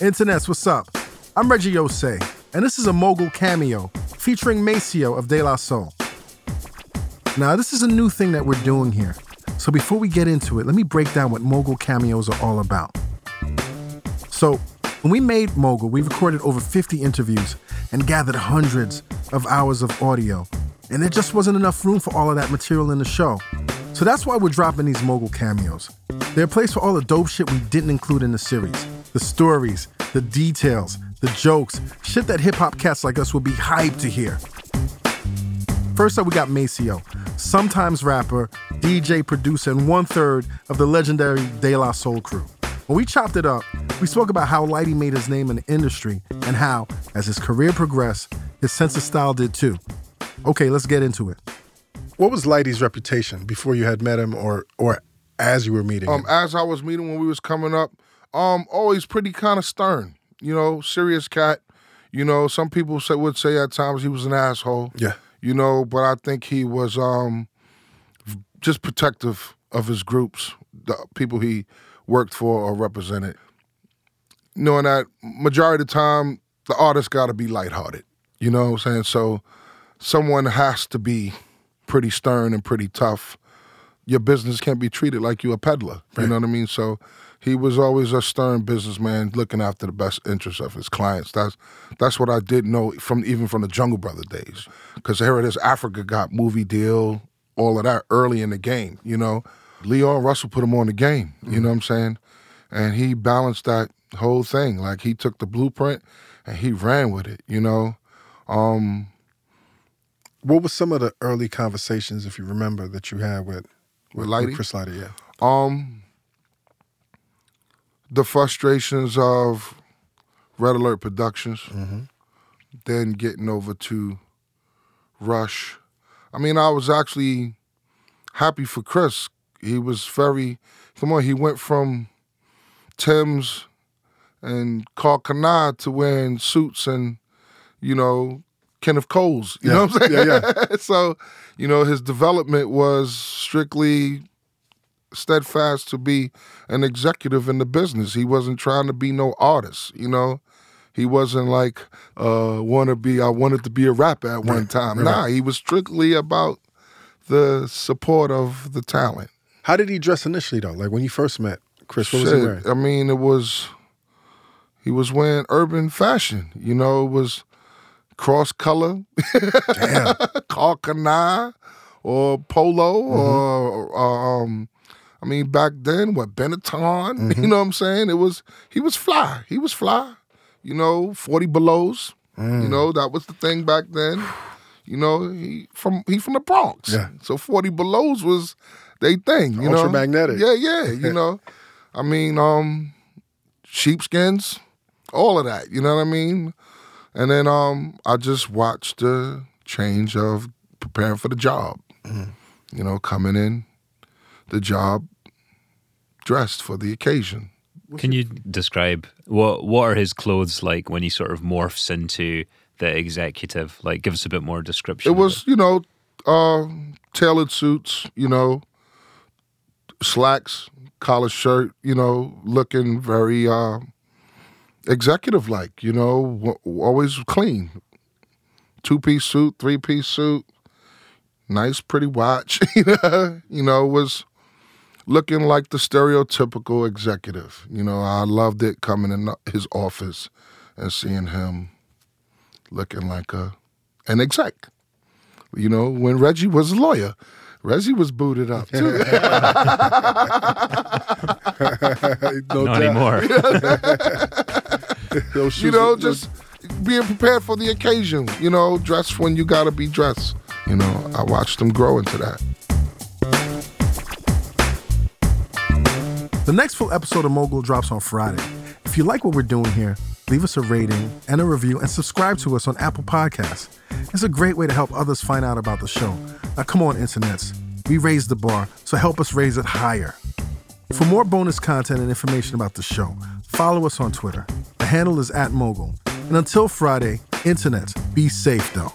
Internets, what's up? I'm Reggie Ossé, and this is a mogul cameo featuring Maseo of De La Soul. Now, this is a new thing that we're doing here. So before we get into it, let me break down what mogul cameos are all about. So, when we made Mogul, we recorded over 50 interviews and gathered hundreds of hours of audio. And there just wasn't enough room for all of that material in the show. So that's why we're dropping these Mogul cameos. They're a place for all the dope shit we didn't include in the series the stories, the details, the jokes, shit that hip hop cats like us would be hyped to hear. First up, we got Maseo, sometimes rapper, DJ, producer, and one third of the legendary De La Soul crew. When we chopped it up, we spoke about how Lighty made his name in the industry and how, as his career progressed, his sense of style did too. Okay, let's get into it. What was Lighty's reputation before you had met him or or as you were meeting Um, him? as I was meeting when we was coming up, um, always pretty kind of stern. You know, serious cat. You know, some people say, would say at times he was an asshole. Yeah. You know, but I think he was um, just protective of his groups, the people he worked for or represented. Knowing that majority of the time, the artist got to be lighthearted. You know what I'm saying? So someone has to be pretty stern and pretty tough your business can't be treated like you a peddler. You know what I mean? So he was always a stern businessman looking after the best interests of his clients. That's that's what I did know from even from the Jungle Brother days. Because here it is, Africa got movie deal, all of that early in the game. You know, Leon Russell put him on the game. You know what I'm saying? And he balanced that whole thing. Like he took the blueprint and he ran with it. You know. Um, what was some of the early conversations, if you remember, that you had with with Lighty. Chris Lighty? Yeah. Um, the frustrations of Red Alert Productions, then getting over to Rush. I mean, I was actually happy for Chris. He was very, come on, he went from Tim's and Karl Kani to wearing suits and, you know, Kenneth Coles. You know what I'm saying? Yeah, yeah. so, you know, his development was strictly steadfast to be an executive in the business. He wasn't trying to be no artist, you know. He wasn't like uh wanna be I wanted to be a rapper at one time. Nah, he was strictly about the support of the talent. How did he dress initially though? Like when you first met Chris, what was he wearing? I mean, it was he was wearing urban fashion. You know, it was cross color, Damn. Or polo Mm-hmm. or, um I mean back then what Benetton, Mm-hmm. you know what I'm saying? It was he was fly. He was fly. You know, 40 belows. Mm. You know, that was the thing back then. You know, he from he from the Bronx. Yeah. So 40 belows was they thing, you know. Ultramagnetic. Yeah, yeah, you know. I mean, um sheepskins, all of that, you know what I mean? And then um I just watched the change of preparing for the job. You know, coming in the job dressed for the occasion. Can you describe what what are his clothes like when he sort of morphs into the executive? Like, give us a bit more description. It of was, you know, uh, tailored suits, you know, slacks, collar shirt, you know, looking very uh, executive like, you know, w- always clean. Two piece suit, three piece suit, nice, pretty watch, you know, you was looking like the stereotypical executive. You know, I loved it coming in his office and seeing him looking like a an exec. You know, when Reggie was a lawyer, Reggie was booted up too. no Not doubt. anymore. Those you know, were- just being prepared for the occasion. You know, dress when you gotta be dressed. You know, I watched them grow into that. The next full episode of Mogul drops on Friday. If you like what we're doing here, leave us a rating and a review and subscribe to us on Apple Podcasts. It's a great way to help others find out about the show. Now, come on, internets. We raised the bar, so help us raise it higher. For more bonus content and information about the show, follow us on Twitter. The handle is at Mogul. And until Friday, internet, be safe though.